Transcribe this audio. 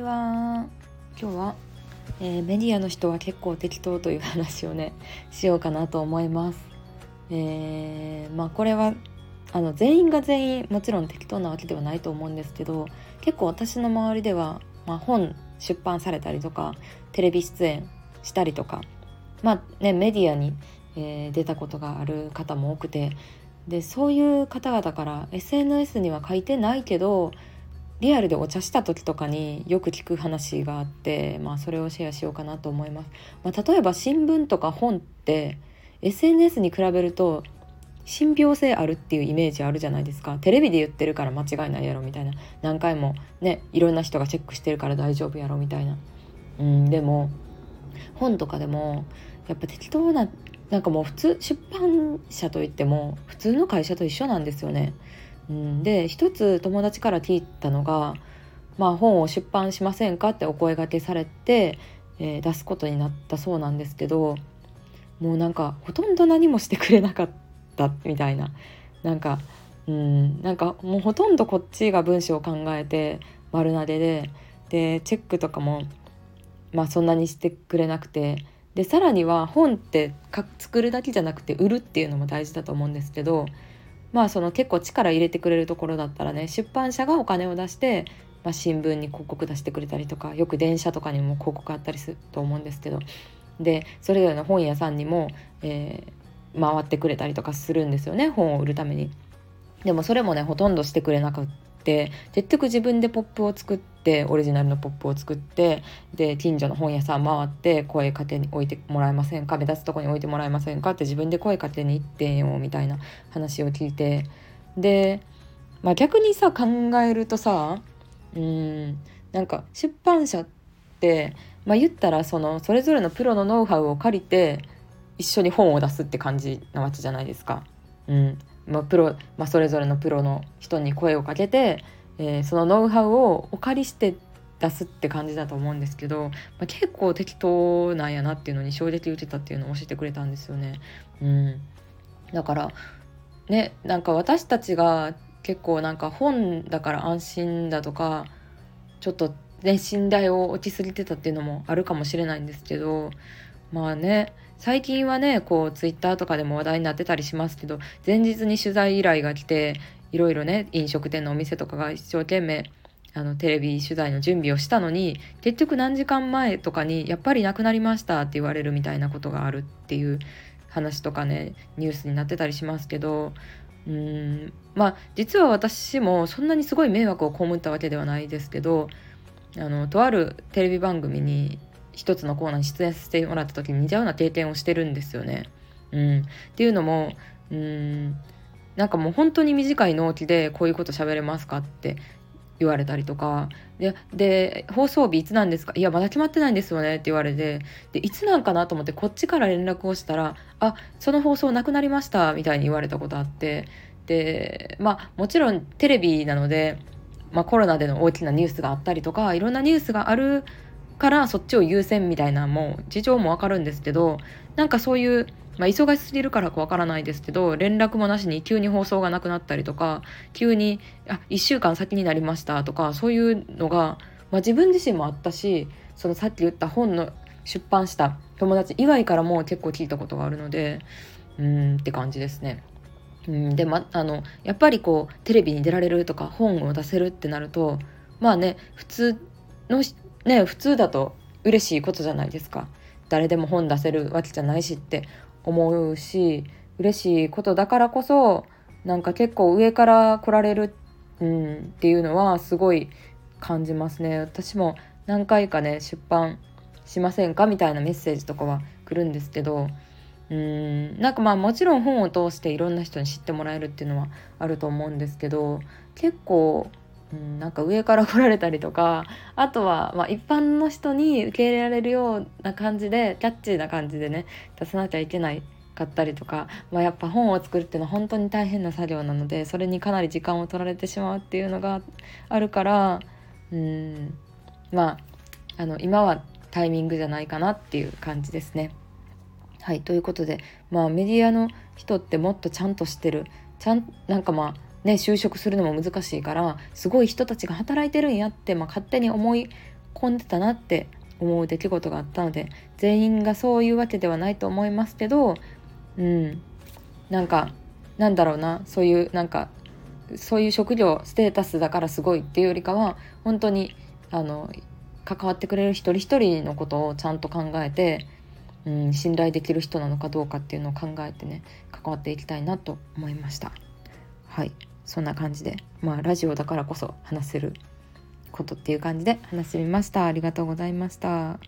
ちは今日は、えー、メディアの人は結構適当という話をねしようかなと思います。えー、まあこれはあの全員が全員もちろん適当なわけではないと思うんですけど結構私の周りでは、まあ、本出版されたりとかテレビ出演したりとかまあねメディアに、えー、出たことがある方も多くてでそういう方々から SNS には書いてないけどリアルでお茶した時とかによく聞く話があって、まあ、それをシェアしようかなと思います。まあ、例えば新聞とか本って SNS に比べると信憑性あるっていうイメージあるじゃないですか。テレビで言ってるから間違いないやろみたいな。何回もねいろんな人がチェックしてるから大丈夫やろみたいな。うんでも本とかでもやっぱ適当ななんかもう普通出版社といっても普通の会社と一緒なんですよね。うん、で一つ友達から聞いたのが、まあ、本を出版しませんかってお声がけされて、えー、出すことになったそうなんですけどもうなんかほとんど何もしてくれなかったみたいな。なんかうんなんかもうほとんどこっちが文章を考えて丸投げででチェックとかもまあそんなにしてくれなくてでさらには本って作るだけじゃなくて売るっていうのも大事だと思うんですけどまあその結構力入れてくれるところだったらね出版社がお金を出して、まあ、新聞に広告出してくれたりとかよく電車とかにも広告あったりすると思うんですけどでそれぞれの本屋さんにも、えー、回ってくれたりとかするんですよね本を売るために。でもそれもねほとんどしてくれなくって結局自分でポップを作ってオリジナルのポップを作ってで近所の本屋さん回って声かけに置いてもらえませんか？目立つとこに置いてもらえませんか？って自分で声かけに行ってよみたいな話を聞いて。で、まあ、逆にさ考えるとさうんなんか出版社って、まあ、言ったらそのそれぞれのプロのノウハウを借りて一緒に本を出すって感じなわけじゃないですか。うん。まあ、プロ、まあ、それぞれのプロの人に声をかけて、えー、そのノウハウをお借りして出すって感じだと思うんですけど、まあ、結構適当なんやなっていうのに衝撃受けたっていうのを教えてくれたんですよね。うん、だからねなんか私たちが結構なんか本だから安心だとかちょっとね信頼を落ちすぎてたっていうのもあるかもしれないんですけどまあね最近はねこうツイッターとかでも話題になってたりしますけど前日に取材依頼が来ていろいろね飲食店のお店とかが一生懸命あのテレビ取材の準備をしたのに結局何時間前とかにやっぱりなくなりましたって言われるみたいなことがあるっていう話とかねニュースになってたりしますけどうんまあ実は私もそんなにすごい迷惑を被ったわけではないですけどあのとあるテレビ番組に一つのコーナーに出演させてもらった時に似たような経験をしてるんですよね。うん、っていうのもうんなんかもう本当に短い納期でこういうこと喋れますかって言われたりとか。でで放送日いつなんですか？いやまだ決まってないんですよねって言われて。でいつなんかなと思ってこっちから連絡をしたらあその放送なくなりましたみたいに言われたことあって。でまあもちろんテレビなので、まあ、コロナでの大きなニュースがあったりとかいろんなニュースがあるからそっちを優先みたいなもう事情もわかるんですけどなんかそういう、まあ、忙しすぎるからかわからないですけど連絡もなしに急に放送がなくなったりとか急にあ1週間先になりましたとかそういうのが、まあ、自分自身もあったしそのさっき言った本の出版した友達以外からも結構聞いたことがあるのでうんって感じですね。うん、でまあのやっぱりこうテレビに出られるとか本を出せるってなるとまあね普通のね普通だと嬉しいことじゃないですか誰でも本出せるわけじゃないしって思うし嬉しいことだからこそなんか結構上から来られる、うん、っていうのはすごい感じますね。私も何回かね出版しませんかみたいなメッセージとかは来るんですけどうんなんかまあもちろん本を通していろんな人に知ってもらえるっていうのはあると思うんですけど結構うん、なんか上から来られたりとかあとは、まあ、一般の人に受け入れられるような感じでキャッチーな感じでね出さなきゃいけないかったりとか、まあ、やっぱ本を作るっていうのは本当に大変な作業なのでそれにかなり時間を取られてしまうっていうのがあるからうんまああの今はタイミングじゃないかなっていう感じですね。はいということでまあメディアの人ってもっとちゃんとしてるちゃんなんかまあね、就職するのも難しいからすごい人たちが働いてるんやって、まあ、勝手に思い混んでたなって思う出来事があったので全員がそういうわけではないと思いますけどうん。なんかなんだろうなそういうなんかそういう職業ステータスだからすごいっていうよりかは本当にあの関わってくれる一人一人のことをちゃんと考えて、うん、信頼できる人なのかどうかっていうのを考えてね関わっていきたいなと思いました。はい。そんな感じでまあラジオだからこそ話せることっていう感じで話してみました。ありがとうございました。